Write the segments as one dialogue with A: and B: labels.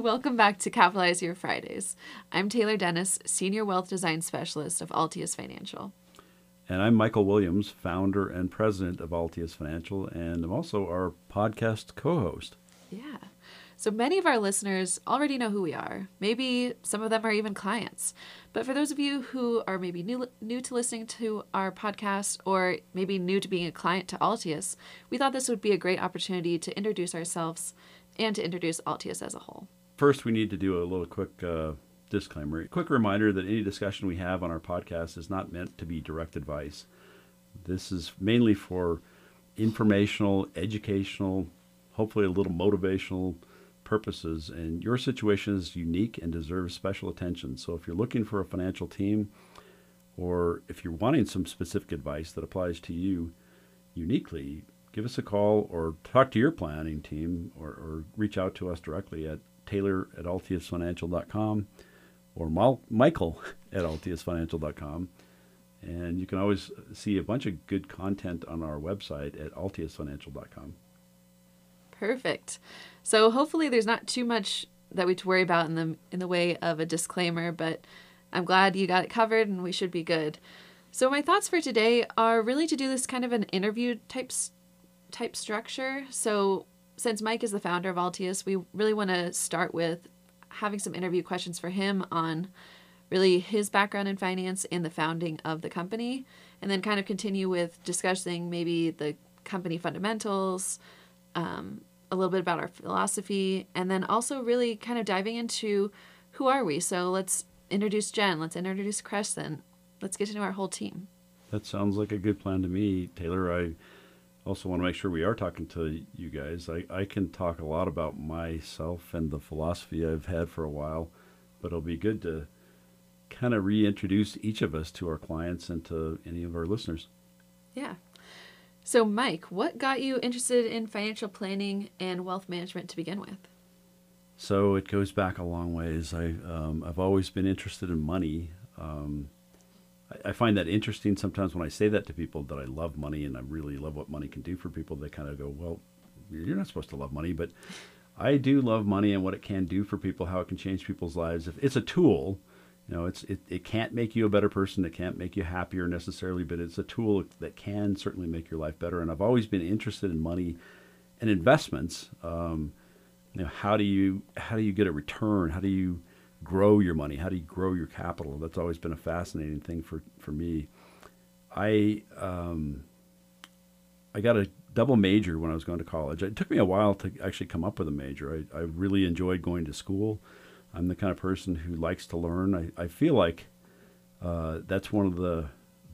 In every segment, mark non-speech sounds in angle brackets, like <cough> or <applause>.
A: Welcome back to Capitalize Your Fridays. I'm Taylor Dennis, Senior Wealth Design Specialist of Altius Financial.
B: And I'm Michael Williams, founder and president of Altius Financial, and I'm also our podcast co host.
A: Yeah. So many of our listeners already know who we are. Maybe some of them are even clients. But for those of you who are maybe new, new to listening to our podcast or maybe new to being a client to Altius, we thought this would be a great opportunity to introduce ourselves and to introduce Altius as a whole.
B: First, we need to do a little quick uh, disclaimer. Quick reminder that any discussion we have on our podcast is not meant to be direct advice. This is mainly for informational, educational, hopefully a little motivational purposes. And your situation is unique and deserves special attention. So if you're looking for a financial team, or if you're wanting some specific advice that applies to you uniquely, give us a call or talk to your planning team or, or reach out to us directly at Taylor at altiusfinancial.com or Michael <laughs> at altiusfinancial.com. And you can always see a bunch of good content on our website at altiusfinancial.com.
A: Perfect. So hopefully there's not too much that we to worry about in the in the way of a disclaimer, but I'm glad you got it covered and we should be good. So my thoughts for today are really to do this kind of an interview type type structure. So since Mike is the founder of Altius, we really want to start with having some interview questions for him on really his background in finance and the founding of the company, and then kind of continue with discussing maybe the company fundamentals, um, a little bit about our philosophy, and then also really kind of diving into who are we. So let's introduce Jen, let's introduce Crescent, let's get to know our whole team.
B: That sounds like a good plan to me, Taylor. I also want to make sure we are talking to you guys. I, I can talk a lot about myself and the philosophy I've had for a while, but it'll be good to kind of reintroduce each of us to our clients and to any of our listeners.
A: Yeah. So, Mike, what got you interested in financial planning and wealth management to begin with?
B: So it goes back a long ways. I um, I've always been interested in money. Um, I, find that interesting sometimes when I say that to people that I love money and I really love what money can do for people. They kind of go, "Well, you're not supposed to love money," but I do love money and what it can do for people, how it can change people's lives. If it's a tool, you know, it's it, it can't make you a better person, it can't make you happier necessarily, but it's a tool that can certainly make your life better. And I've always been interested in money and investments. Um, you know, how do you how do you get a return? How do you grow your money? How do you grow your capital? That's always been a fascinating thing for, for me. I um, I got a double major when I was going to college. It took me a while to actually come up with a major. I, I really enjoyed going to school. I'm the kind of person who likes to learn. I, I feel like uh, that's one of the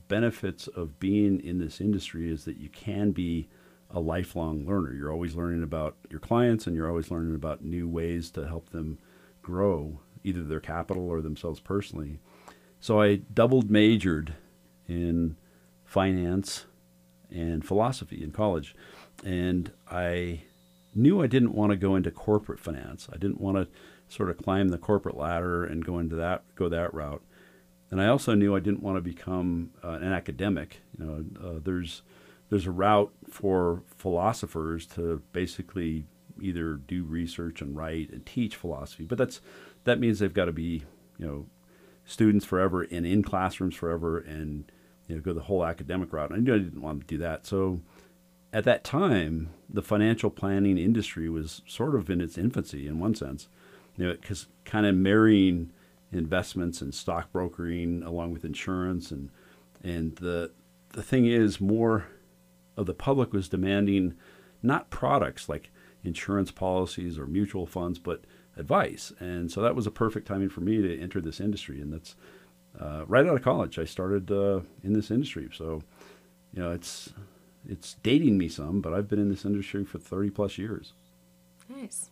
B: benefits of being in this industry is that you can be a lifelong learner. You're always learning about your clients and you're always learning about new ways to help them grow either their capital or themselves personally. So I doubled majored in finance and philosophy in college. And I knew I didn't want to go into corporate finance. I didn't want to sort of climb the corporate ladder and go into that go that route. And I also knew I didn't want to become uh, an academic. You know, uh, there's there's a route for philosophers to basically either do research and write and teach philosophy, but that's that means they've got to be, you know, students forever and in classrooms forever and you know go the whole academic route. And I knew I didn't want to do that. So at that time, the financial planning industry was sort of in its infancy in one sense, you know, because kind of marrying investments and stock brokering along with insurance and and the the thing is more of the public was demanding not products like insurance policies or mutual funds, but advice. And so that was a perfect timing for me to enter this industry. And that's uh, right out of college. I started uh, in this industry. So, you know, it's it's dating me some, but I've been in this industry for 30 plus years.
A: Nice.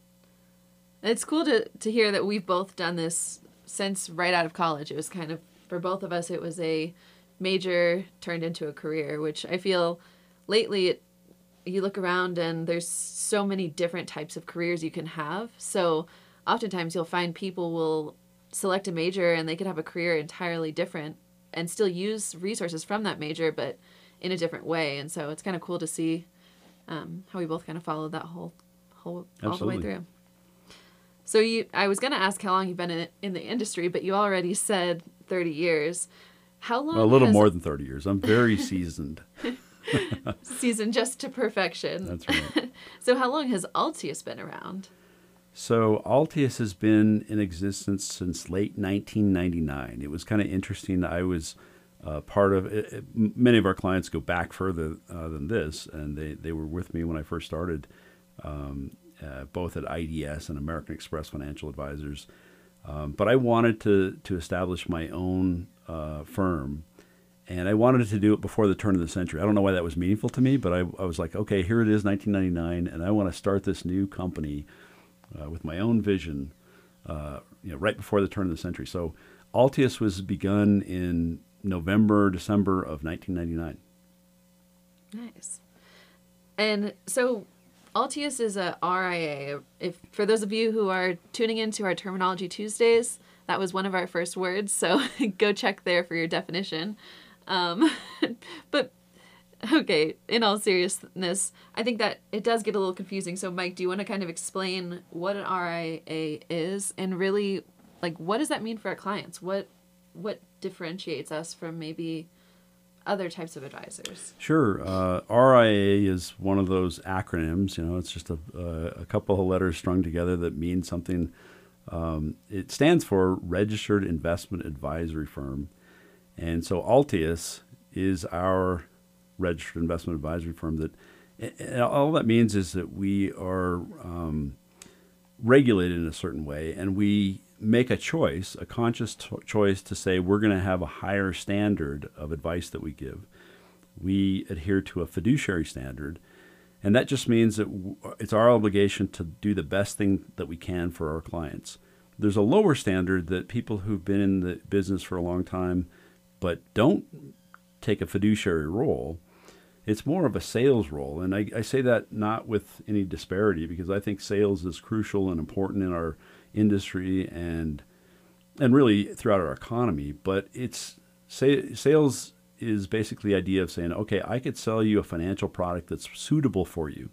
A: It's cool to, to hear that we've both done this since right out of college. It was kind of, for both of us, it was a major turned into a career, which I feel lately it, you look around and there's so many different types of careers you can have. So oftentimes you'll find people will select a major and they could have a career entirely different and still use resources from that major, but in a different way. And so it's kind of cool to see um, how we both kind of followed that whole whole Absolutely. all the way through. So you, I was going to ask how long you've been in, in the industry, but you already said 30 years. How long?
B: a little
A: has
B: more than 30 years. I'm very <laughs> seasoned.
A: seasoned just to perfection.
B: That's right. <laughs>
A: So how long has Altius been around?
B: So Altius has been in existence since late 1999. It was kind of interesting. I was uh, part of it, it- many of our clients go back further uh, than this, and they, they were with me when I first started, um, uh, both at IDS and American Express Financial Advisors. Um, but I wanted to to establish my own uh, firm, and I wanted to do it before the turn of the century. I don't know why that was meaningful to me, but I, I was like, okay, here it is, 1999, and I want to start this new company uh, with my own vision, uh, you know, right before the turn of the century. So Altius was begun in November, December of 1999.
A: Nice. And so Altius is a RIA. If for those of you who are tuning into our Terminology Tuesdays, that was one of our first words, so <laughs> go check there for your definition. Um, <laughs> but <laughs> okay, in all seriousness, I think that it does get a little confusing. So Mike, do you want to kind of explain what an RIA is and really like what does that mean for our clients? What what differentiates us from maybe other types of advisors?
B: Sure. Uh, RIA is one of those acronyms. You know, it's just a, a couple of letters strung together that mean something. Um, it stands for Registered Investment Advisory Firm. And so Altius is our registered investment advisory firm that all that means is that we are um, regulated in a certain way and we make a choice, a conscious t- choice to say we're going to have a higher standard of advice that we give. We adhere to a fiduciary standard, and that just means that it's our obligation to do the best thing that we can for our clients. There's a lower standard that people who've been in the business for a long time but don't take a fiduciary role it's more of a sales role. And I, I, say that not with any disparity because I think sales is crucial and important in our industry and and really throughout our economy. But it's say, sales is basically the idea of saying, okay, I could sell you a financial product that's suitable for you.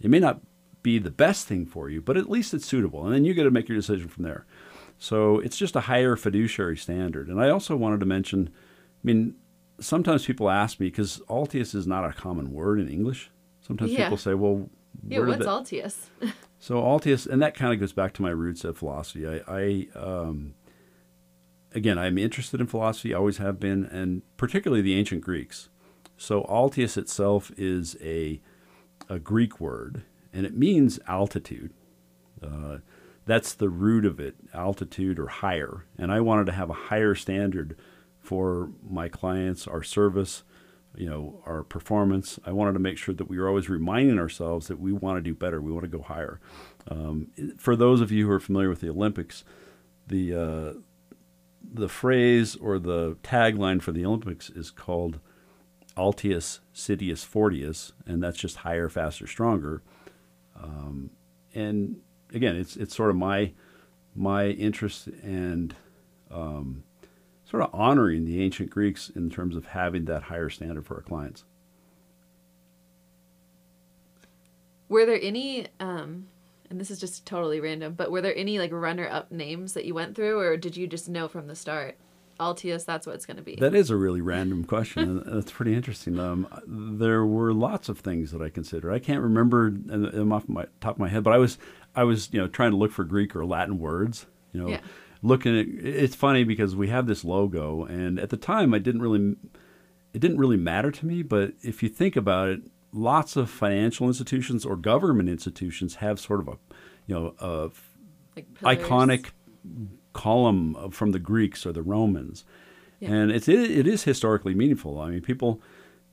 B: It may not be the best thing for you, but at least it's suitable. And then you got to make your decision from there. So it's just a higher fiduciary standard. And I also wanted to mention, I mean, sometimes people ask me because Altius is not a common word in English. Sometimes
A: Yeah.
B: people say, "Well,
A: Yeah, what's
B: that-"
A: Altius? <laughs>
B: So Altius, and that kind of goes back to my roots of philosophy. I, I um, again, I'm interested in philosophy, always have been, and particularly the ancient Greeks. So Altius itself is a a Greek word, and it means altitude. Uh, that's the root of it, altitude or higher. And I wanted to have a higher standard for my clients, our service, you know, our performance. I wanted to make sure that we were always reminding ourselves that we want to do better. We want to go higher. Um, for those of you who are familiar with the Olympics, the uh, the phrase or the tagline for the Olympics is called Altius Citius Fortius, and that's just higher, faster, stronger. Um, and again, it's it's sort of my my interest and um, sort of honoring the ancient Greeks in terms of having that higher standard for our clients.
A: Were there any, um, and this is just totally random, but were there any like runner up names that you went through, or did you just know from the start? Altius, that's what it's going to be.
B: That is a really random question. <laughs> That's pretty interesting. Um, there were lots of things that I considered. I can't remember them off my top of my head, but I was I was you know trying to look for Greek or Latin words. You know,
A: Yeah.
B: Looking at it's funny because we have this logo, and at the time I didn't really it didn't really matter to me. But if you think about it, lots of financial institutions or government institutions have sort of a you know a
A: like
B: iconic column from the Greeks or the Romans,
A: Yeah.
B: and it's it, it is historically meaningful. I mean, people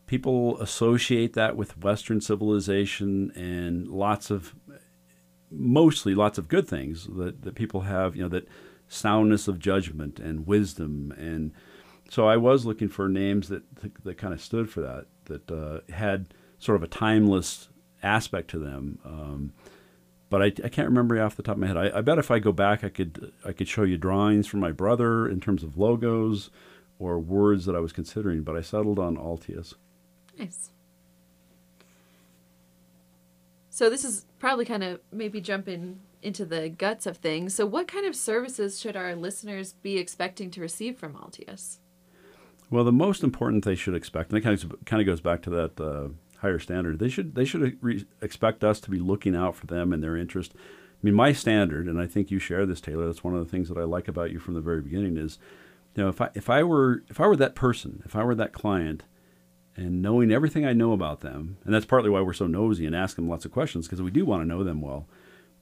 B: people associate that with Western civilization and lots of mostly lots of good things that, that people have. You know that soundness of judgment and wisdom and so I was looking for names that that, kind of stood for that that uh, had sort of a timeless aspect to them. Um, but I, I can't remember off the top of my head. I, I bet if I go back, I could I could show you drawings from my brother in terms of logos or words that I was considering. But I settled on Altius.
A: Nice. So this is probably kind of maybe jumping into the guts of things. So, what kind of services should our listeners be expecting to receive from Altius?
B: Well, the most important they should expect, and it kind of, kind of goes back to that uh, higher standard. They should they should re- expect us to be looking out for them and their interest. I mean, my standard, and I think you share this, Taylor. That's one of the things that I like about you from the very beginning. Is you know, if I if I were if I were that person, if I were that client, and knowing everything I know about them, and that's partly why we're so nosy and ask them lots of questions because we do want to know them well.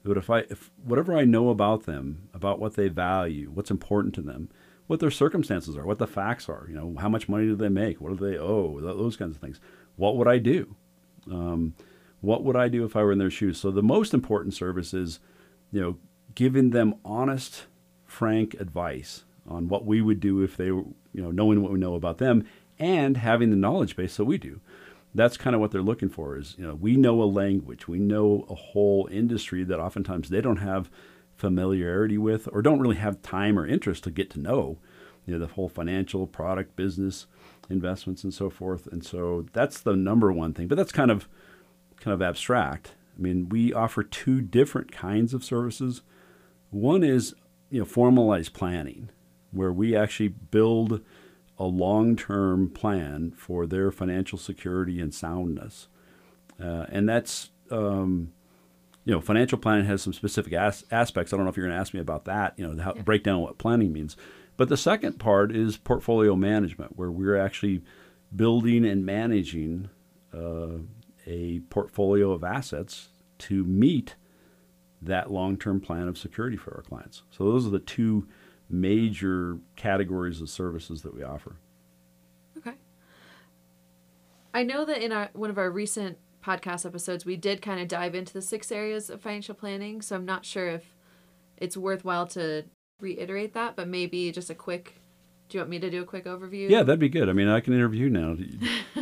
B: But if I if whatever I know about them, about what they value, what's important to them, what their circumstances are, what the facts are, you know, how much money do they make, what do they owe, those kinds of things. What would I do? Um, what would I do if I were in their shoes? So the most important service is, you know, giving them honest, frank advice on what we would do if they were, you know, knowing what we know about them and having the knowledge base that we do. That's kind of what they're looking for is, you know, we know a language, we know a whole industry that oftentimes they don't have familiarity with or don't really have time or interest to get to know, you know, the whole financial product business investments and so forth. And so that's the number one thing. But that's kind of kind of abstract. I mean, we offer two different kinds of services. One is, you know, formalized planning, where we actually build a long-term plan for their financial security and soundness, uh, and that's um, you know financial planning has some specific as- aspects. I don't know if you're going to ask me about that. You know, how, yeah. break down what planning means. But the second part is portfolio management, where we're actually building and managing uh, a portfolio of assets to meet that long term plan of security for our clients. So, those are the two major categories of services that we offer.
A: Okay. I know that in our one of our recent podcast episodes, we did kind of dive into the six areas of financial planning. So I'm not sure if it's worthwhile to reiterate that, but maybe just a quick. Do you want me to do a quick overview?
B: Yeah, that'd be good. I mean, I can interview now.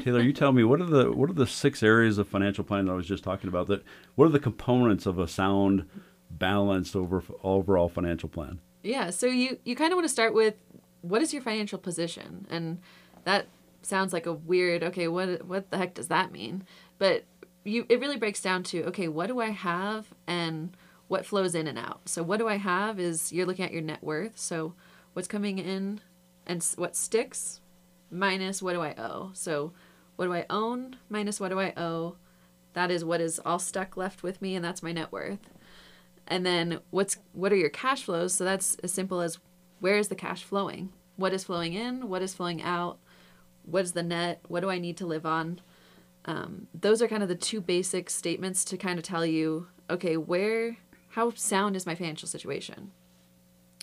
B: Taylor, you tell me what are the what are the six areas of financial planning that I was just talking about? That what are the components of a sound, balanced over overall financial plan?
A: Yeah, so you you kind of want to start with what is your financial position, and that sounds like a weird. Okay, what what the heck does that mean? But you it really breaks down to okay, what do I have and what flows in and out. So what do I have is you're looking at your net worth. So what's coming in and what sticks minus what do I owe. So what do I own minus what do I owe? That is what is all stuck left with me and that's my net worth. And then what's what are your cash flows? So that's as simple as where is the cash flowing? What is flowing in? What is flowing out? What is the net? What do I need to live on? Um, those are kind of the two basic statements to kind of tell you, okay, where how sound is my financial situation?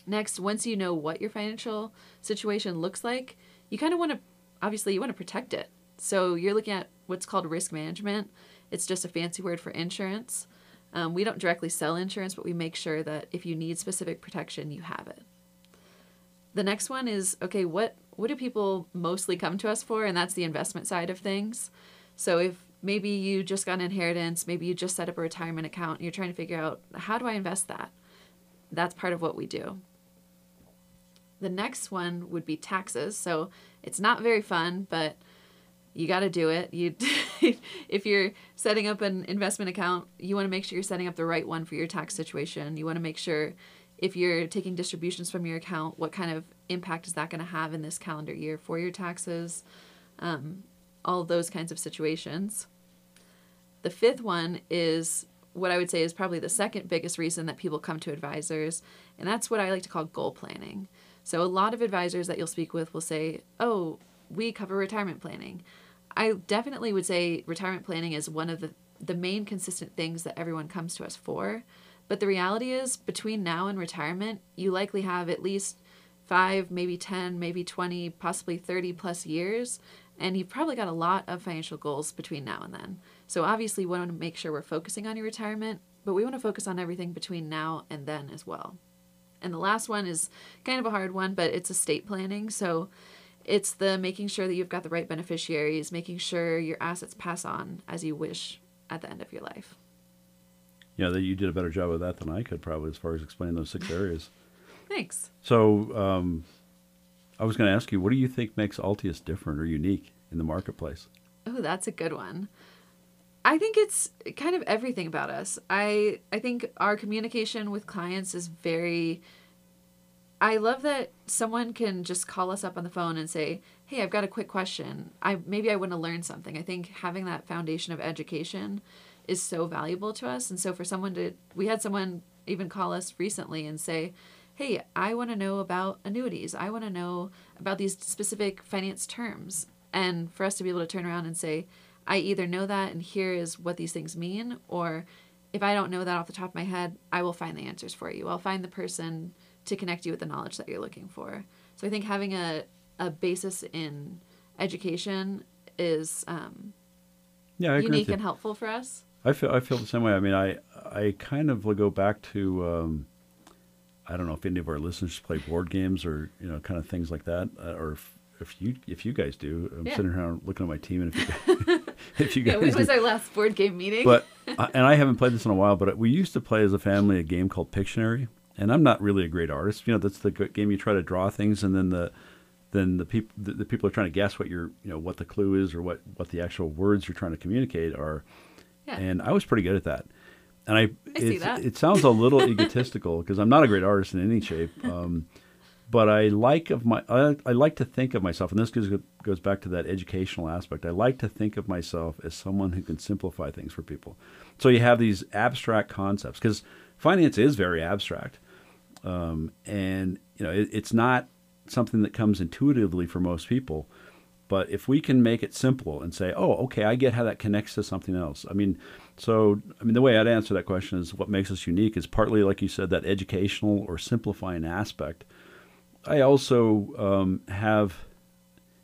A: Next, once you know what your financial situation looks like, you kind of want to, obviously, you want to protect it. So you're looking at what's called risk management. It's just a fancy word for insurance. Um, we don't directly sell insurance, but we make sure that if you need specific protection, you have it. The next one is okay, what what do people mostly come to us for? And that's the investment side of things. So if maybe you just got an inheritance, maybe you just set up a retirement account, and you're trying to figure out how do I invest that? That's part of what we do. The next one would be taxes. So it's not very fun, but you got to do it. You <laughs> if you're setting up an investment account, you want to make sure you're setting up the right one for your tax situation. You want to make sure if you're taking distributions from your account, what kind of impact is that going to have in this calendar year for your taxes? Um, all those kinds of situations. The fifth one is what I would say is probably the second biggest reason that people come to advisors, and that's what I like to call goal planning. So, a lot of advisors that you'll speak with will say, Oh, we cover retirement planning. I definitely would say retirement planning is one of the, the main consistent things that everyone comes to us for. But the reality is, between now and retirement, you likely have at least five, maybe 10, maybe 20, possibly 30 plus years and you've probably got a lot of financial goals between now and then. So obviously, we want to make sure we're focusing on your retirement, but we want to focus on everything between now and then as well. And the last one is kind of a hard one, but it's estate planning. So it's the making sure that you've got the right beneficiaries, making sure your assets pass on as you wish at the end of your life.
B: Yeah, that you did a better job of that than I could probably as far as explaining those six <laughs> areas.
A: Thanks.
B: So, um, I was going to ask you, what do you think makes Altius different or unique in the marketplace?
A: Oh, that's a good one. I think it's kind of everything about us. I I think our communication with clients is very I love that someone can just call us up on the phone and say, "Hey, I've got a quick question. I maybe I want to learn something." I think having that foundation of education is so valuable to us. And so for someone to we had someone even call us recently and say, "Hey, I want to know about annuities. I want to know about these specific finance terms." And for us to be able to turn around and say, "I either know that and here is what these things mean," or if I don't know that off the top of my head, I will find the answers for you. I'll find the person to connect you with the knowledge that you're looking for. So I think having a, a basis in education is um,
B: yeah, I
A: unique and helpful for us.
B: I feel I feel the same way. I mean, I I kind of go back to um, I don't know if any of our listeners play board games or you know kind of things like that, uh, or if, if you if you guys do. I'm yeah. sitting around looking at my team, and if you <laughs> <laughs>
A: if you guys yeah, was our last board game meeting?
B: But <laughs> and I haven't played this in a while, but we used to play as a family a game called Pictionary and I'm not really a great artist. You know, that's the game you try to draw things, and then the then the people the, the, people are trying to guess what your you know what the clue is or what what the actual words you're trying to communicate are. Yeah. And I was pretty good at that. And I,
A: I see that.
B: it sounds a little <laughs> egotistical because I'm not a great artist in any shape. Um, but I like of my I, I, like to think of myself, and this goes goes back to that educational aspect. I like to think of myself as someone who can simplify things for people. So you have these abstract concepts because finance is very abstract. Um, and you know, it, it's not something that comes intuitively for most people. But if we can make it simple and say, "Oh, okay, I get how that connects to something else." I mean, so I mean, the way I'd answer that question is, what makes us unique is partly, like you said, that educational or simplifying aspect. I also um, have,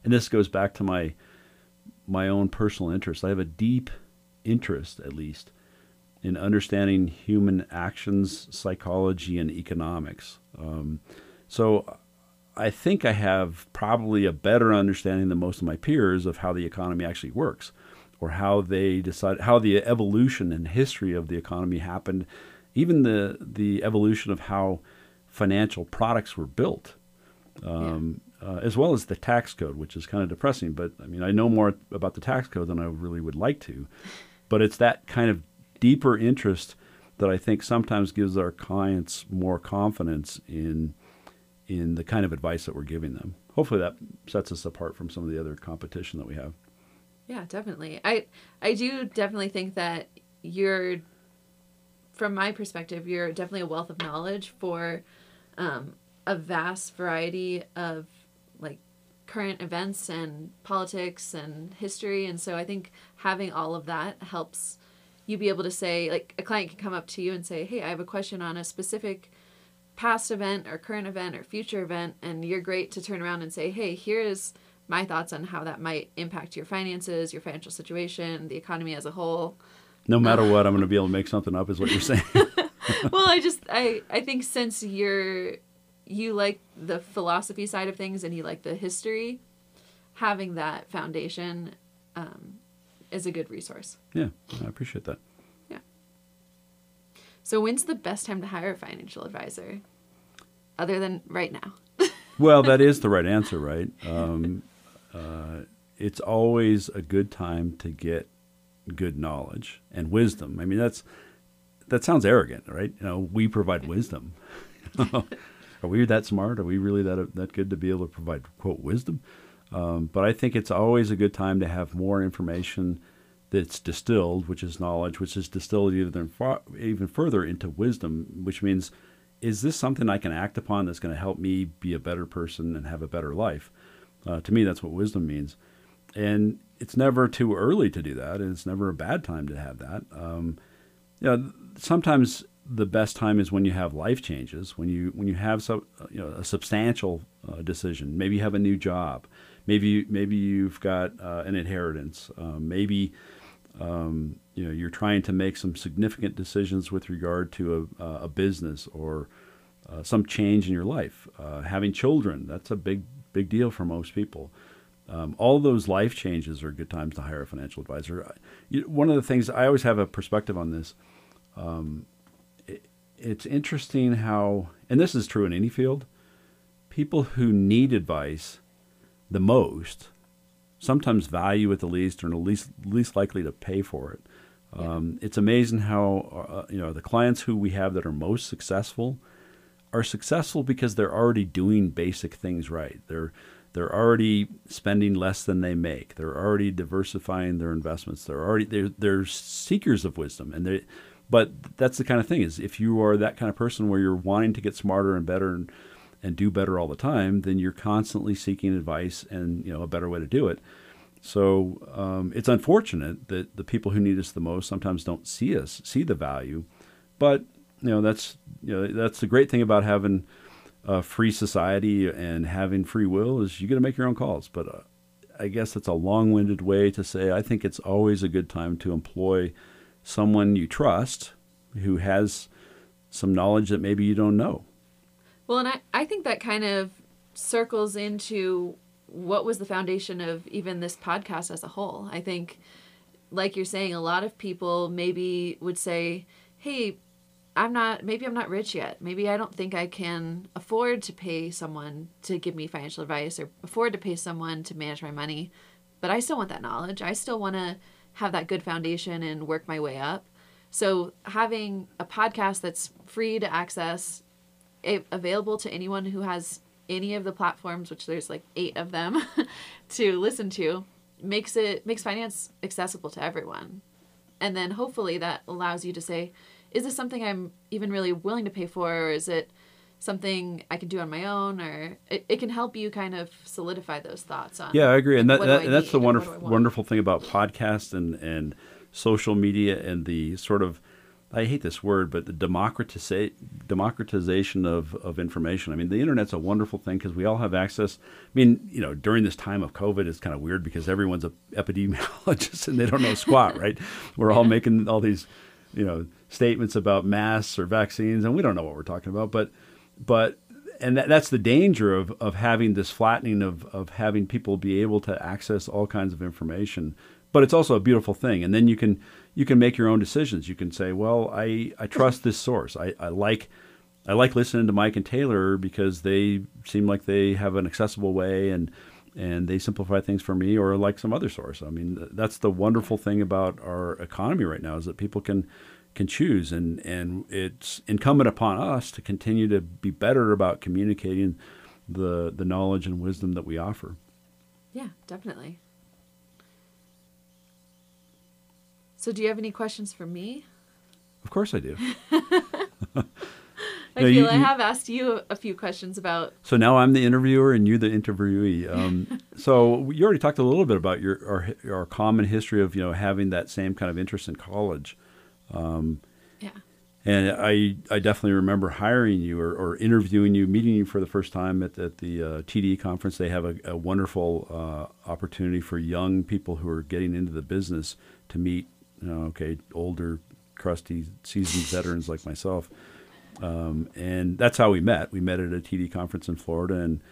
B: and this goes back to my my own personal interest. I have a deep interest, at least, in understanding human actions, psychology, and economics. Um, so I think I have probably a better understanding than most of my peers of how the economy actually works or how they decide how the evolution and history of the economy happened, even the the evolution of how financial products were built. Um, yeah. uh, as well as the tax code, which is kind of depressing. But I mean, I know more about the tax code than I really would like to. <laughs> But it's that kind of deeper interest that I think sometimes gives our clients more confidence in in the kind of advice that we're giving them. Hopefully that sets us apart from some of the other competition that we have.
A: Yeah, definitely. I I do definitely think that you're from my perspective, you're definitely a wealth of knowledge for um, a vast variety of like current events and politics and history and so I think having all of that helps you be able to say like a client can come up to you and say hey i have a question on a specific past event or current event or future event and you're great to turn around and say hey here is my thoughts on how that might impact your finances your financial situation the economy as a whole.
B: No matter uh, what i'm going to be able to make something up is what you're saying. <laughs>
A: Well i just i i think since you're you like the philosophy side of things and you like the history having that foundation um, is a good resource.
B: Yeah, I appreciate that.
A: Yeah. So when's the best time to hire a financial advisor, other than right now? <laughs>
B: well, that is the right answer, right? Um, uh, it's always a good time to get good knowledge and wisdom. I mean, that's that sounds arrogant, right? You know, we provide wisdom. <laughs> Are we that smart? Are we really that that good to be able to provide quote wisdom? Um, but I think it's always a good time to have more information that's distilled, which is knowledge, which is distilled even, far, even further into wisdom, which means, is this something I can act upon that's going to help me be a better person and have a better life? Uh, to me, that's what wisdom means. And it's never too early to do that, and it's never a bad time to have that. Um, you know, sometimes the best time is when you have life changes, when you when you have some you know a substantial uh, decision. Maybe you have a new job. Maybe maybe you've got uh, an inheritance. Um, maybe um, you know you're trying to make some significant decisions with regard to a, a business or uh, some change in your life. Uh, having children that's a big big deal for most people. Um, all those life changes are good times to hire a financial advisor. One of the things I always have a perspective on this. Um, it's interesting how, and this is true in any field, people who need advice the most sometimes value it the least or the least least likely to pay for it Um, it's amazing how uh, you know the clients who we have that are most successful are successful because they're already doing basic things right. They're they're already spending less than they make. They're already diversifying their investments. They're already they're, they're seekers of wisdom, and they. But that's the kind of thing is if you are that kind of person where you're wanting to get smarter and better and, and do better all the time, then you're constantly seeking advice and you know a better way to do it. So um, it's unfortunate that the people who need us the most sometimes don't see us, see the value. But you know that's you know that's the great thing about having a free society and having free will is you get to make your own calls. But uh, I guess that's a long-winded way to say I think it's always a good time to employ someone you trust who has some knowledge that maybe you don't know.
A: Well, and I, I think that kind of circles into what was the foundation of even this podcast as a whole. I think, like you're saying, a lot of people maybe would say, hey, I'm not, maybe I'm not rich yet. Maybe I don't think I can afford to pay someone to give me financial advice or afford to pay someone to manage my money. But I still want that knowledge. I still want to have that good foundation and work my way up. So having a podcast that's free to access, available to anyone who has any of the platforms, which there's like eight of them, <laughs> to listen to, makes it makes finance accessible to everyone. And then hopefully that allows you to say, is this something I'm even really willing to pay for, or is it something I can do on my own, or it, it can help you kind of solidify those thoughts on.
B: Yeah, I agree, and that, that that's the wonderful wonderful thing about podcasts and and social media and the sort of I hate this word, but the democratiza- democratization of, of information. I mean, the internet's a wonderful thing because we all have access. I mean, you know, during this time of COVID, it's kind of weird because everyone's an epidemiologist <laughs> and they don't know squat, <laughs> right? We're all making all these, you know, statements about masks or vaccines, and we don't know what we're talking about. But, but, and that, that's the danger of, of having this flattening of, of having people be able to access all kinds of information. But it's also a beautiful thing, and then you can you can make your own decisions. You can say, well, I, I trust this source. I, I like I like listening to Mike and Taylor because they seem like they have an accessible way and and they simplify things for me or like some other source. I mean, that's the wonderful thing about our economy right now is that people can can choose and and it's incumbent upon us to continue to be better about communicating the the knowledge and wisdom that we offer.
A: Yeah, definitely. So, do you have any questions for me?
B: Of course, I do. <laughs>
A: I feel you, I have asked you a few questions about.
B: So now I'm the interviewer and you the interviewee. Um, <laughs> so you already talked a little bit about your our, our, common history of you know having that same kind of interest in college. Um,
A: yeah.
B: And I, I definitely remember hiring you or, or, interviewing you, meeting you for the first time at, at the uh, TD conference. They have a, a wonderful uh, opportunity for young people who are getting into the business to meet you know, okay, older, crusty, seasoned veterans like myself. Um, and that's how we met. We met at a TD conference in Florida, and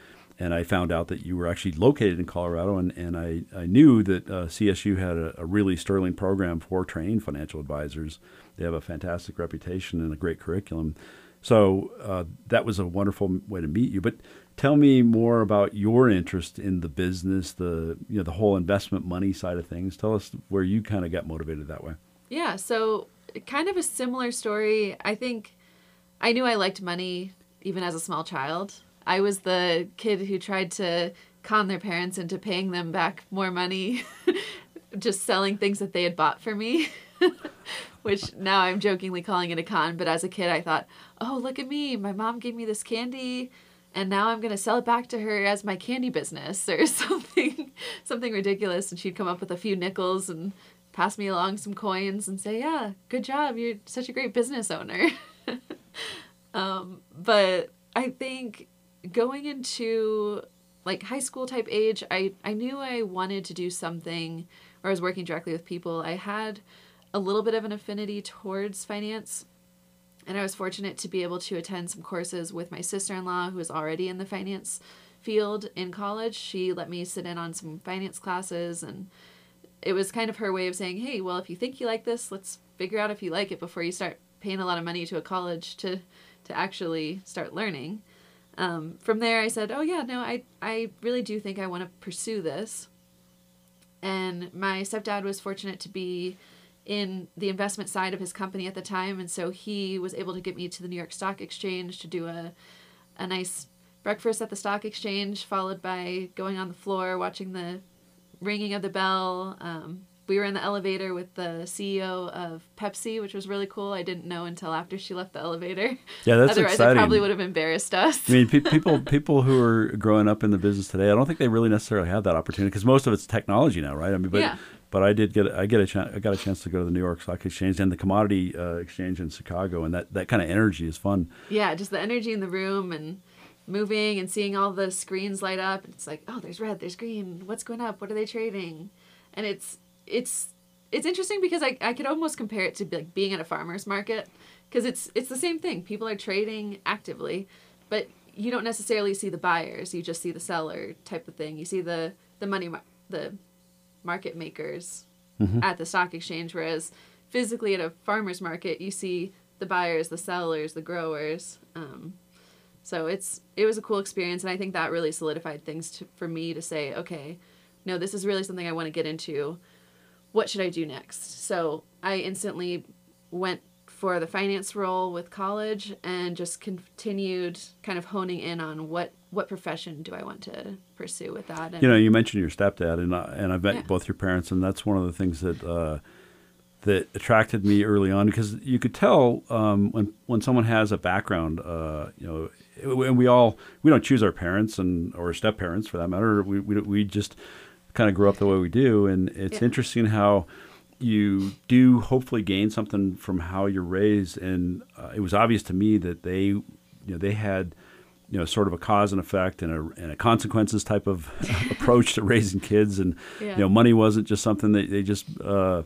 B: and I found out that you were actually located in Colorado, and, and I, I knew that uh, CSU had a, a, really sterling program for training financial advisors. They have a fantastic reputation and a great curriculum. So uh, that was a wonderful way to meet you. But tell me more about your interest in the business, the you know the whole investment money side of things. Tell us where you kind of got motivated that way.
A: Yeah, so kind of a similar story. I think I knew I liked money even as a small child. I was the kid who tried to con their parents into paying them back more money, <laughs> just selling things that they had bought for me. <laughs> Which now I'm jokingly calling it a con, but as a kid I thought, oh, look at me. My mom gave me this candy and now I'm gonna sell it back to her as my candy business <laughs> or something something ridiculous and she'd come up with a few nickels and pass me along some coins and say yeah good job you're such a great business owner um, but I think going into like high school type age I, I knew I wanted to do something where I was working directly with people I had a little bit of an affinity towards finance and I was fortunate to be able to attend some courses with my sister in law, who was already in the finance field in college. She let me sit in on some finance classes, and it was kind of her way of saying, hey, well, if you think you like this, let's figure out if you like it before you start paying a lot of money to a college to, to actually start learning. Um, from there, I said, oh, yeah, no, I, I really do think I want to pursue this. And my stepdad was fortunate to be in the investment side of his company at the time, and so he was able to get me to the New York Stock Exchange to do a a nice breakfast at the stock exchange, followed by going on the floor watching the ringing of the bell. Um, we were in the elevator with the CEO of Pepsi, which was really cool. I didn't know until after she left the elevator.
B: Yeah, that's
A: Otherwise,
B: exciting.
A: it probably would have embarrassed us.
B: I mean, pe- people people who are growing up in the business today, I don't think they really necessarily have that opportunity because most of it's technology now, right? I mean, but
A: Yeah.
B: but I did get I get a chance I got a chance to go to the New York Stock Exchange and the Commodity uh, Exchange in Chicago, and that that kind of energy is fun.
A: yeah, just the energy in the room and moving and seeing all the screens light up. It's like, oh, there's red, there's green. What's going up? What are they trading? And it's it's it's interesting because I, I could almost compare it to like being at a farmer's market because it's it's the same thing. People are trading actively, but you don't necessarily see the buyers. You just see the seller type of thing. You see the the money mar- the market makers at the stock exchange, whereas physically at a farmer's market, you see the buyers, the sellers, the growers. Um, so it's it was a cool experience, and I think that really solidified things to, for me to say, okay, no, this is really something I want to get into. What should I do next? So I instantly went for the finance role with college and just continued kind of honing in on what what profession do I want to pursue with that. And
B: You know, you mentioned your stepdad, and I, and I've met
A: Yeah.
B: both your parents, and that's one of the things that uh, that attracted me early on because you could tell um, when when someone has a background, uh, you know, and we all we don't choose our parents and or step parents for that matter. We we, we just kind of grow up the way we do, and it's
A: Yeah.
B: interesting how you do hopefully gain something from how you're raised. And uh, it was obvious to me that they, you know, they had, you know, sort of a cause and effect and a, and a consequences type of <laughs> approach to raising kids. And
A: Yeah.
B: you know, money wasn't just something that they just, uh,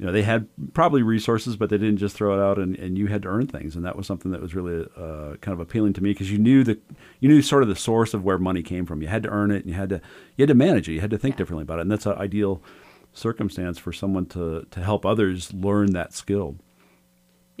B: you know, they had probably resources, but they didn't just throw it out, and, and you had to earn things, and that was something that was really uh, kind of appealing to me because you knew the, you knew sort of the source of where money came from. You had to earn it, and you had to, you had to manage it. You had to think
A: Yeah.
B: differently about it, and that's an ideal circumstance for someone to to help others learn that skill.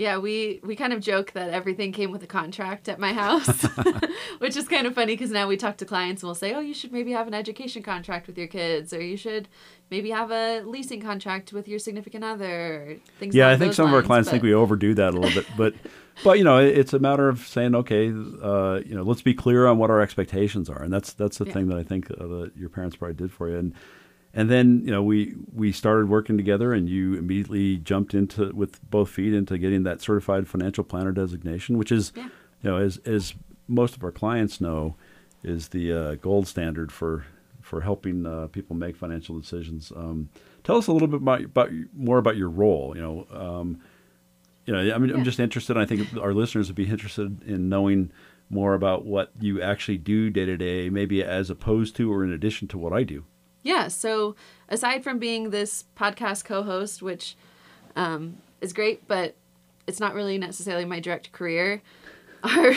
A: Yeah, we we kind of joke that everything came with a contract at my house, <laughs> <laughs> which is kind of funny because now we talk to clients and we'll say, "Oh, you should maybe have an education contract with your kids, or you should maybe have a leasing contract with your significant other." Things.
B: Yeah, I think some of our
A: lines,
B: clients think we overdo that a little bit, but <laughs> but you know, it's a matter of saying, okay, uh, you know, let's be clear on what our expectations are, and that's that's the
A: Yeah.
B: thing that I think uh, that your parents probably did for you, and and then you know we we started working together, and you immediately jumped into with both feet into getting that certified financial planner designation, which is
A: Yeah.
B: you know as as most of our clients know, is the uh, gold standard for for helping uh, people make financial decisions. Um, tell us a little bit about, about more about your role. You know, um, you know, I mean, I'm just interested. I think our listeners would be interested in knowing more about what you actually do day to day, maybe as opposed to or in addition to what I do.
A: Yeah. So aside from being this podcast co-host, which um, is great, but it's not really necessarily my direct career. <laughs> Our,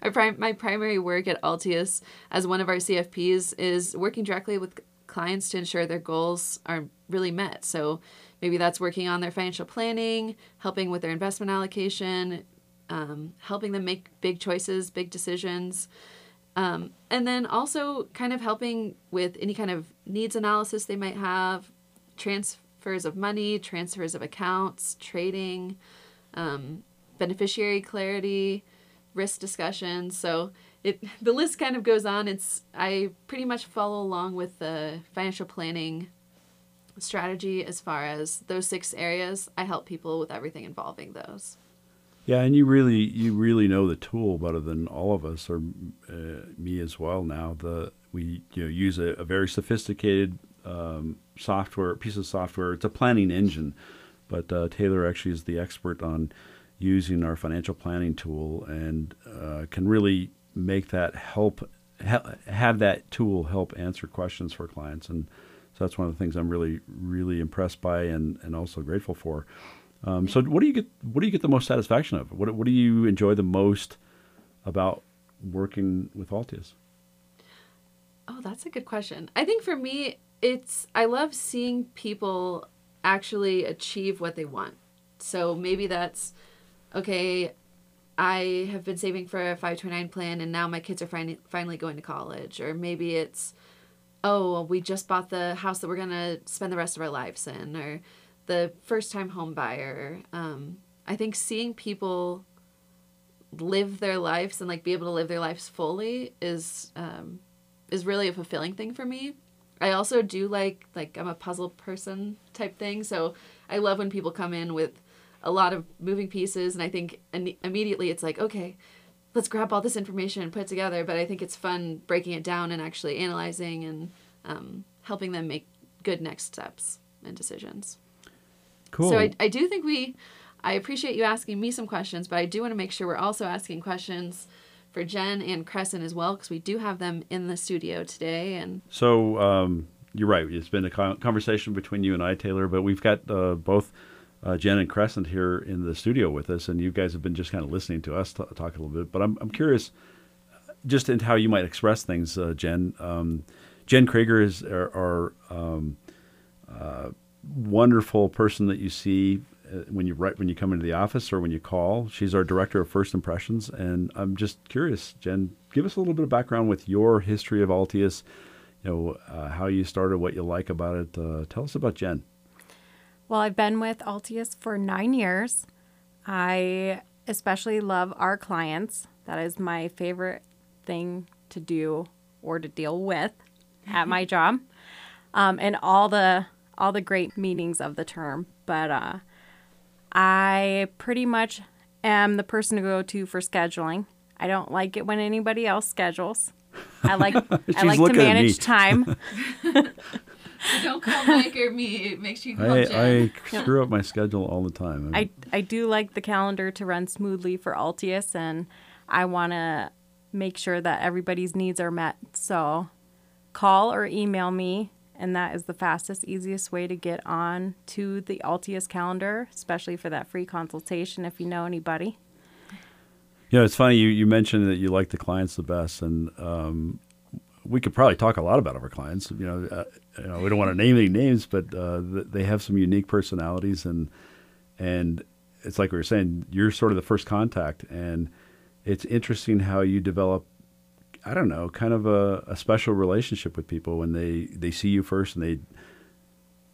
A: our prim- my primary work at Altius as one of our CFPs is working directly with clients to ensure their goals are really met. So maybe that's working on their financial planning, helping with their investment allocation, um, helping them make big choices, big decisions. Um, and then also kind of helping with any kind of needs analysis they might have, transfers of money, transfers of accounts, trading, um, beneficiary clarity, risk discussions. So it <laughs> the list kind of goes on. It's I pretty much follow along with the financial planning strategy as far as those six areas. I help people with everything involving those.
B: Yeah, and you really you really know the tool better than all of us, or uh, me as well. Now the we you know use a, a very sophisticated um, software piece of software. It's a planning engine, but uh, Taylor actually is the expert on using our financial planning tool and uh, can really make that help ha- have that tool help answer questions for clients and so that's one of the things I'm really really impressed by and, and also grateful for. Um, so what do you get what do you get the most satisfaction of? What what do you enjoy the most about working with Altius?
A: Oh, that's a good question. I think for me, it's I love seeing people actually achieve what they want. So maybe that's okay. I have been saving for a 529 plan and now my kids are fin- finally going to college. Or maybe it's, oh, we just bought the house that we're going to spend the rest of our lives in. Or the first time home buyer. Um, I think seeing people live their lives and like be able to live their lives fully is um, is really a fulfilling thing for me. I also do like like I'm a puzzle person type thing, so I love when people come in with a lot of moving pieces, and I think in- immediately it's like okay, let's grab all this information and put it together. But I think it's fun breaking it down and actually analyzing and um, helping them make good next steps and decisions.
B: Cool.
A: So I, I do think we, I appreciate you asking me some questions, but I do want to make sure we're also asking questions for Jen and Crescent as well, because we do have them in the studio today. And
B: So um, you're right. It's been a conversation between you and I, Taylor, but we've got uh, both uh, Jen and Crescent here in the studio with us, and you guys have been just kind of listening to us t- talk a little bit. But I'm, I'm curious, just in how you might express things, uh, Jen. Um, Jen Krager is our, our um, uh, wonderful person that you see uh, when you write when you come into the office or when you call. She's our director of first impressions, and I'm just curious, Jen, give us a little bit of background with your history of Altius. You know uh, how you started, what you like about it. Uh, tell us about Jen.
C: Well, I've been with Altius for nine years. I especially love our clients. That is my favorite thing to do or to deal with at my <laughs> job, um, and all the all the great meanings of the term. But uh, I pretty much am the person to go to for scheduling. I don't like it when anybody else schedules. I like <laughs> I like to
B: looking at me.
C: manage time. <laughs> <laughs>
A: don't call Mike or me. Make sure you call
B: I,
A: Jen.
B: I screw up my schedule all the time.
C: I, I do like the calendar to run smoothly for Altius, and I want to make sure that everybody's needs are met. So call or email me, and that is the fastest, easiest way to get on to the Altius calendar, especially for that free consultation if you know anybody.
B: You know, it's funny you, you mentioned that you like the clients the best, and um, we could probably talk a lot about our clients. You know, uh, you know, we don't want to <laughs> name any names, but uh, th- they have some unique personalities, and and it's like we were saying, you're sort of the first contact, and it's interesting how you develop. I don't know, kind of a, a special relationship with people when they, they see you first and they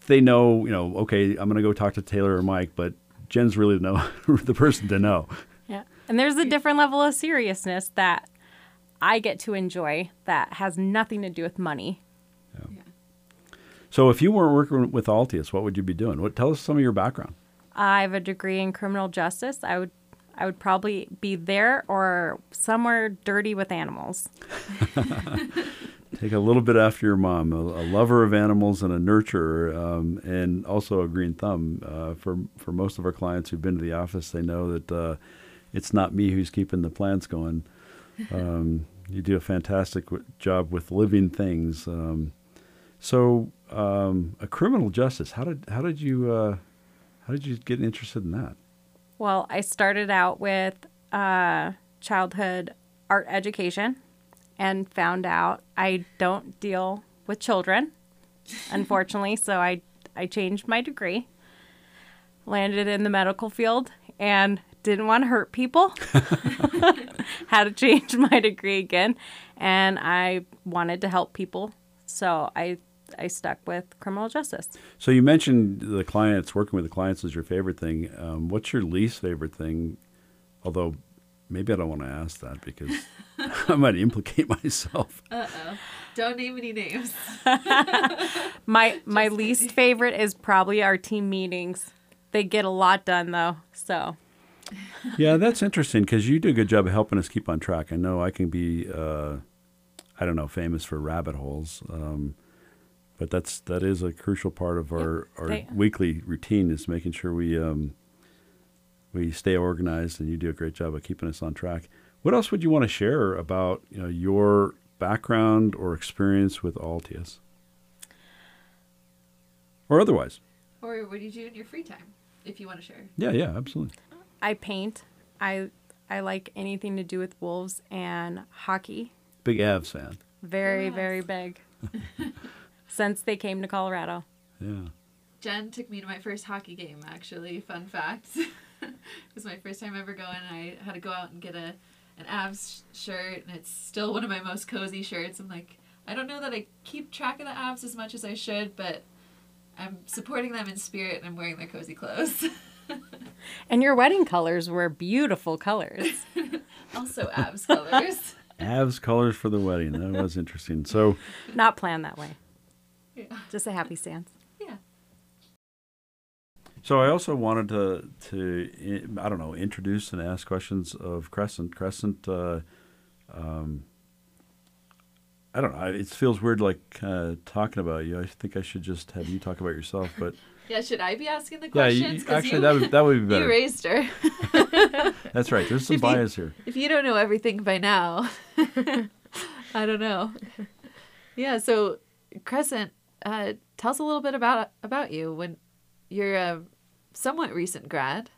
B: they know, you know, okay, I'm going to go talk to Taylor or Mike, but Jen's really the know <laughs> the person to know.
C: Yeah. And there's a different level of seriousness that I get to enjoy that has nothing to do with money. Yeah.
B: So if you weren't working with Altius, what would you be doing? What tell us some of your background.
C: I have a degree in criminal justice. I would I would probably be there or somewhere dirty with animals. <laughs>
B: Take a little bit after your mom, a, a lover of animals and a nurturer, um, and also a green thumb. Uh, for for most of our clients who've been to the office, they know that uh, it's not me who's keeping the plants going. <laughs> Um, you do a fantastic w- job with living things. Um, so, um, a criminal justice. How did how did you uh, how did you get interested in that?
C: Well, I started out with uh, childhood art education and found out I don't deal with children, unfortunately. so I, I changed my degree, landed in the medical field, and didn't want to hurt people. <laughs> Had to change my degree again, and I wanted to help people. So I, I stuck with criminal justice.
B: So you mentioned the clients, working with the clients is your favorite thing. Um, what's your least favorite thing? Although maybe I don't want to ask that because <laughs> <laughs> I might implicate myself.
A: Uh oh. Don't name any names. <laughs>
C: My my least favorite is probably our team meetings. They get a lot done though. So
B: yeah, that's interesting because you do a good job of helping us keep on track. I know I can be, uh, I don't know, famous for rabbit holes, um, but that's that is a crucial part of our, our
C: they-
B: weekly routine is making sure we um, we stay organized, and you do a great job of keeping us on track. What else would you want to share about you know your background or experience with Altius, or otherwise?
A: or what do you do in your free time, if you want to share?
B: Yeah, yeah, absolutely.
C: I paint. I I like anything to do with wolves and hockey.
B: Big Avs fan.
C: Very
A: Yes.
C: very big. <laughs> Since they came to Colorado.
B: Yeah.
A: Jen took me to my first hockey game, actually. Fun fact. <laughs> it was my first time ever going. I had to go out and get a an Avs shirt, and it's still one of my most cozy shirts. I'm like, I don't know that I keep track of the Avs as much as I should, but I'm supporting them in spirit and I'm wearing their cozy clothes. <laughs>
C: And your wedding colors were beautiful colors. <laughs>
A: also Avs colors.
B: Avs colors for the wedding. That was interesting. So,
C: Not planned that way.
A: Yeah. <laughs>
C: Just a happy stance.
A: Yeah.
B: so I also wanted to to I don't know introduce and ask questions of Crescent. Crescent, uh, um, I don't know. It feels weird like uh, talking about you. I think I should just have you talk about yourself. But <laughs>
A: Yeah, should I be asking the question?
B: yeah, you, actually
A: you,
B: that would that would be <laughs> better.
A: you raised her.
B: That's right. There's some
A: If you-
B: bias here.
A: if you don't know everything by now, I don't know. Yeah, so Crescent, uh, tell us a little bit about about you. When you're a somewhat recent grad.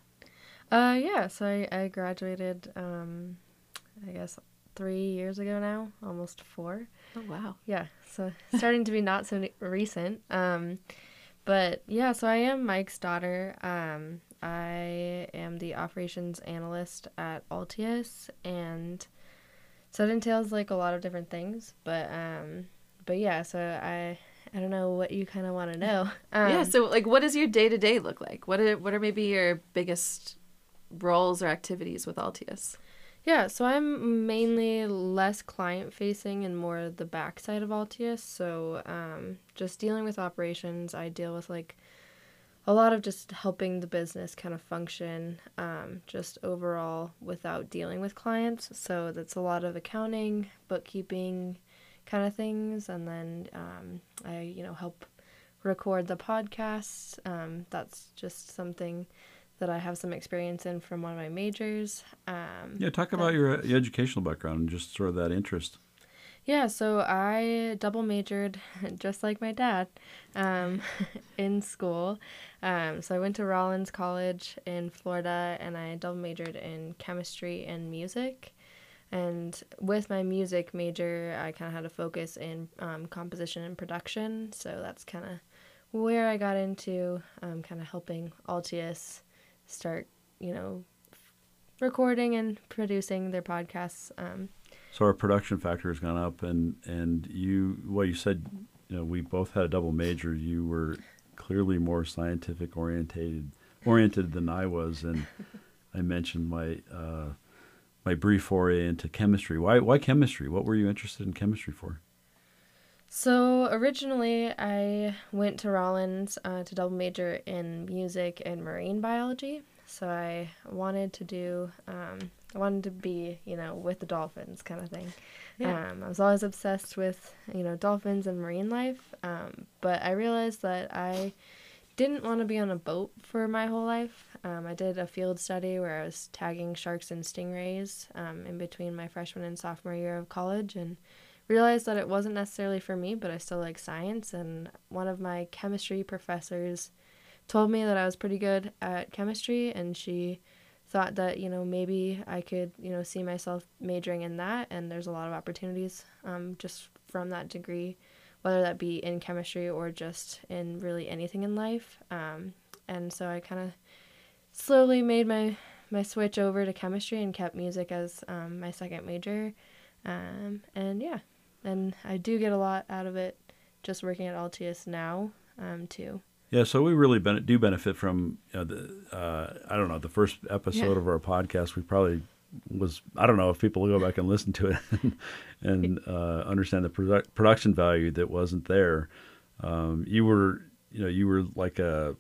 D: Uh, yeah. So I, I graduated, um, I guess three years ago now, almost four.
A: Oh wow.
D: Yeah. So <laughs> starting to be not so recent. Um, but yeah. So I am Mike's daughter. Um, I am the operations analyst at Altius, and so it entails like a lot of different things. But um, but yeah. So I. I don't know what you kind of want to know. Um,
A: yeah. So like, what does your day to day look like? What are what are maybe your biggest roles or activities with Altius?
D: Yeah, so I'm mainly less client facing and more the backside of Altius. So um, just dealing with operations, I deal with like a lot of just helping the business kind of function, um, just overall without dealing with clients. So that's a lot of accounting, bookkeeping kind of things, and then um, I you know help record the podcasts. Um, that's just something that I have some experience in from one of my majors. Um,
B: Yeah, talk about your, your educational background and just sort of that interest.
D: Yeah, so I double majored, <laughs> just like my dad, um, <laughs> in school. Um, so I went to Rollins College in Florida and I double majored in chemistry and music. And with my music major, I kind of had a focus in um, composition and production. So that's kind of where I got into um, kind of helping Altius start, you know, recording and producing their podcasts. Um,
B: So our production factor has gone up, and and you, well, you said, you know, we both had a double major. You were clearly more scientific orientated oriented than I was, and <laughs> I mentioned my uh, my brief foray into chemistry. Why why chemistry? What were you interested in chemistry for?
D: So originally, I went to Rollins uh, to double major in music and marine biology. So I wanted to do, um, I wanted to be, you know, with the dolphins kind of thing.
A: Yeah.
D: Um, I was always obsessed with, you know, dolphins and marine life. Um, but I realized that I didn't want to be on a boat for my whole life. Um, I did a field study where I was tagging sharks and stingrays um, in between my freshman and sophomore year of college, and realized that it wasn't necessarily for me, but I still like science. And one of my chemistry professors told me that I was pretty good at chemistry, and she thought that you know maybe I could you know see myself majoring in that. And there's a lot of opportunities um, just from that degree, whether that be in chemistry or just in really anything in life. Um, and so I kind of slowly made my my switch over to chemistry and kept music as um, my second major. Um, and yeah, and I do get a lot out of it just working at Altius now um, too.
B: Yeah, so we really ben- do benefit from you know, the uh, I don't know the first episode
A: Yeah.
B: of our podcast. We probably was I don't know if people will go back and listen to it and, <laughs> and uh, understand the produ- production value that wasn't there. Um, you were you know you were like a,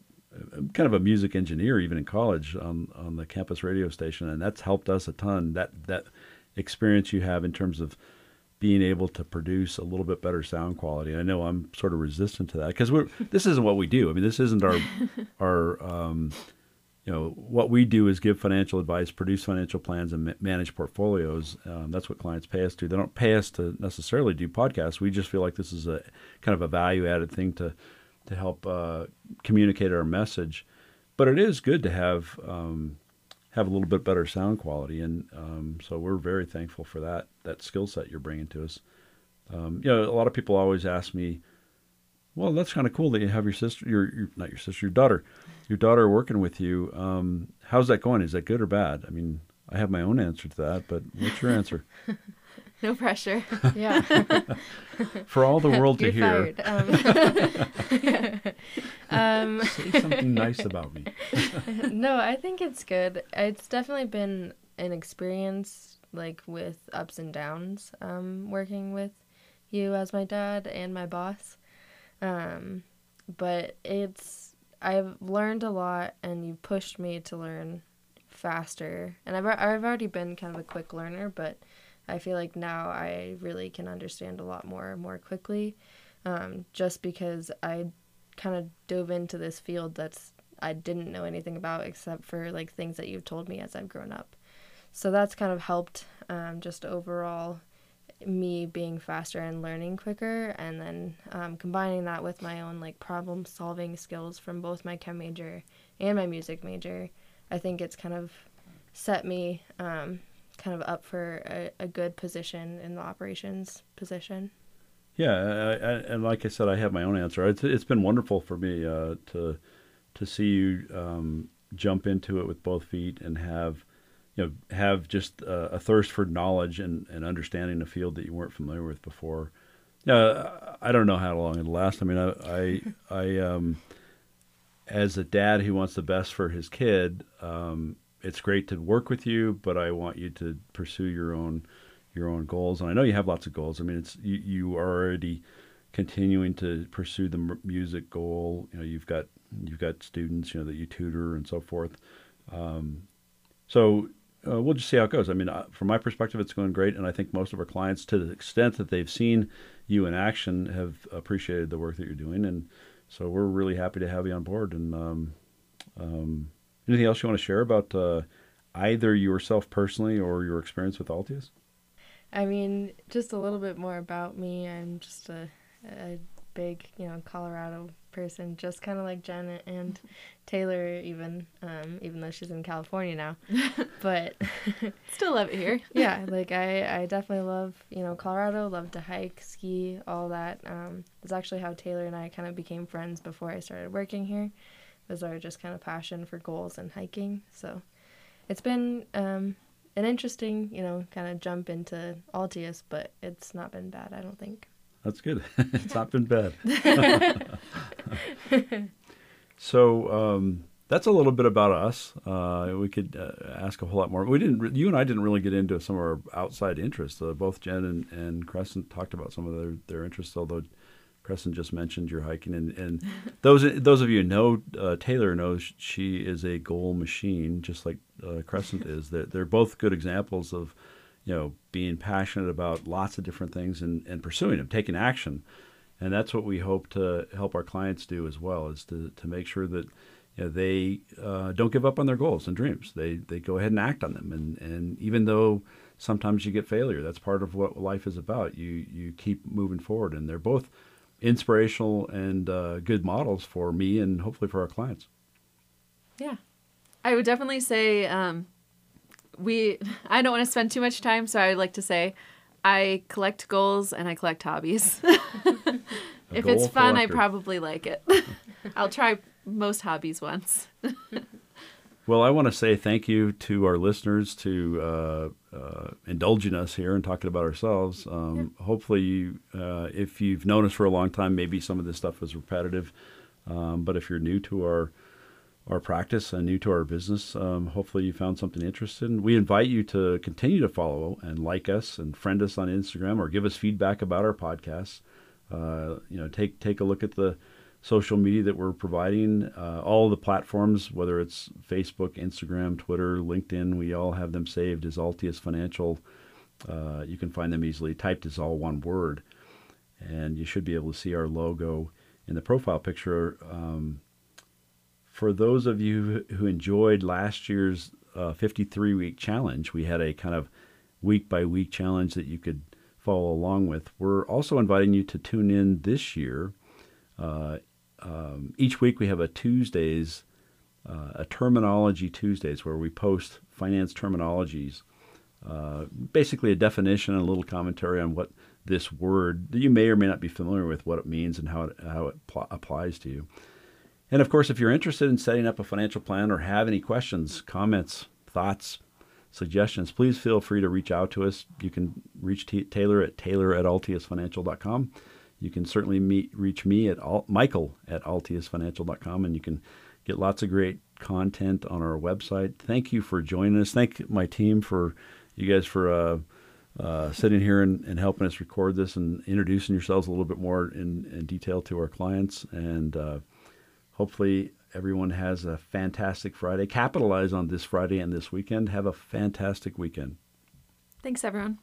B: a kind of a music engineer even in college on on the campus radio station, and that's helped us a ton. That that experience you have in terms of being able to produce a little bit better sound quality. I know I'm sort of resistant to that because we're this isn't what we do. I mean, this isn't our <laughs> our um, you know what we do is give financial advice, produce financial plans, and ma- manage portfolios. Um, that's what clients pay us to. They don't pay us to necessarily do podcasts. We just feel like this is a kind of a value added thing to to help uh, communicate our message. But it is good to have um, have a little bit better sound quality, and um, so we're very thankful for that that skill set you're bringing to us. Um, you know, a lot of people always ask me, "Well, that's kind of cool that you have your sister, your, your not your sister, your daughter, your daughter working with you. Um, how's that going? Is that good or bad?" I mean, I have my own answer to that, but what's your answer <laughs>
A: No pressure.
D: Yeah. <laughs>
B: for all the world to hear? <laughs>
D: Um, Um,
B: Say something nice about me.
D: no, I think it's good. It's definitely been an experience, like with ups and downs, um, working with you as my dad and my boss. Um, but it's I've learned a lot, and you've pushed me to learn faster. And I've I've already been kind of a quick learner, but I feel like now I really can understand a lot more more quickly, um, just because I kind of dove into this field that's I didn't know anything about except for like things that you've told me as I've grown up. So that's kind of helped um, just overall me being faster and learning quicker and then um, combining that with my own like problem solving skills from both my chem major and my music major i think it's kind of set me um, kind of up for a, a good position in the operations position
B: Yeah, I, I, and like I said, I have my own answer. It's, it's been wonderful for me uh, to to see you um, jump into it with both feet and have you know have just uh, a thirst for knowledge and, and understanding a field that you weren't familiar with before. Yeah, I don't know how long it'll last. I mean, I I, <laughs> I um, as a dad who wants the best for his kid, um, it's great to work with you, but I want you to pursue your own your own goals. And I know you have lots of goals. I mean, it's you, you are already continuing to pursue the m- music goal. You know, you've got you've got students, you know, that you tutor and so forth. Um, so uh, we'll just see how it goes. I mean, uh, from my perspective, it's going great, and I think most of our clients, to the extent that they've seen you in action, have appreciated the work that you're doing, and so we're really happy to have you on board. And um, um, anything else you want to share about uh, either yourself personally or your experience with Altius?
D: i mean just a little bit more about me i'm just a, a big you know colorado person just kind of like janet and <laughs> taylor even um, even though she's in california now <laughs> but <laughs>
A: Still love it here.
D: yeah, like I, I definitely love, you know, Colorado, love to hike, ski, all that. Um, it's actually how Taylor and I kind of became friends before I started working here. Was our just kind of passion for goals and hiking. So it's been um, an interesting, you know, kind of jump into Altius, but it's not been bad, I don't think.
B: That's good. <laughs> it's not been bad. so um, that's a little bit about us. Uh, we could uh, ask a whole lot more. We didn't. Re- you and I didn't really get into some of our outside interests. Uh, both Jen and, and Crescent talked about some of their, their interests, although Crescent just mentioned your hiking. And, and <laughs> those those of you who know uh, Taylor knows she is a goal machine, just like uh, Crescent is. They're, they're both good examples of you know being passionate about lots of different things and, and pursuing them, taking action. And that's what we hope to help our clients do as well, is to, to make sure that you know, they uh, don't give up on their goals and dreams. They they go ahead and act on them. And, and even though sometimes you get failure, that's part of what life is about. You you keep moving forward, and they're both inspirational and uh, good models for me and hopefully for our clients.
A: Yeah. I would definitely say um, we, I don't want to spend too much time, so I would like to say I collect goals and I collect hobbies. <laughs> if it's fun, I probably like it. <laughs> I'll try most hobbies once. <laughs>
B: Well, I want to say thank you to our listeners to uh, uh, indulging us here and talking about ourselves. Um, Hopefully, you, uh, if you've known us for a long time, maybe some of this stuff is repetitive. Um, but if you're new to our our practice and new to our business, um, hopefully you found something interesting. We invite you to continue to follow and like us and friend us on Instagram or give us feedback about our podcasts. Uh, you know, take take a look at the social media that we're providing. Uh, all the platforms, whether it's Facebook, Instagram, Twitter, LinkedIn, we all have them saved as Altius Financial. Uh, you can find them easily typed as all one word, and you should be able to see our logo in the profile picture. Um, for those of you who enjoyed last year's uh, 53 week challenge, we had a kind of week by week challenge that you could follow along with. We're also inviting you to tune in this year. Uh, um, each week we have a Tuesdays, uh, a terminology Tuesdays, where we post finance terminologies, uh, basically a definition and a little commentary on what this word that you may or may not be familiar with, what it means and how it, how it pl- applies to you. And of course, if you're interested in setting up a financial plan or have any questions, comments, thoughts, suggestions, please feel free to reach out to us. You can reach T- Taylor at taylor at altiusfinancial.com. you can certainly meet, reach me at Al, Michael at altiusfinancial.com, and you can get lots of great content on our website. Thank you for joining us. Thank my team for you guys for uh, uh, sitting here and, and, helping us record this and introducing yourselves a little bit more in, in detail to our clients. And uh, Hopefully, everyone has a fantastic Friday. Capitalize on this Friday and this weekend. Have a fantastic weekend.
A: Thanks, everyone.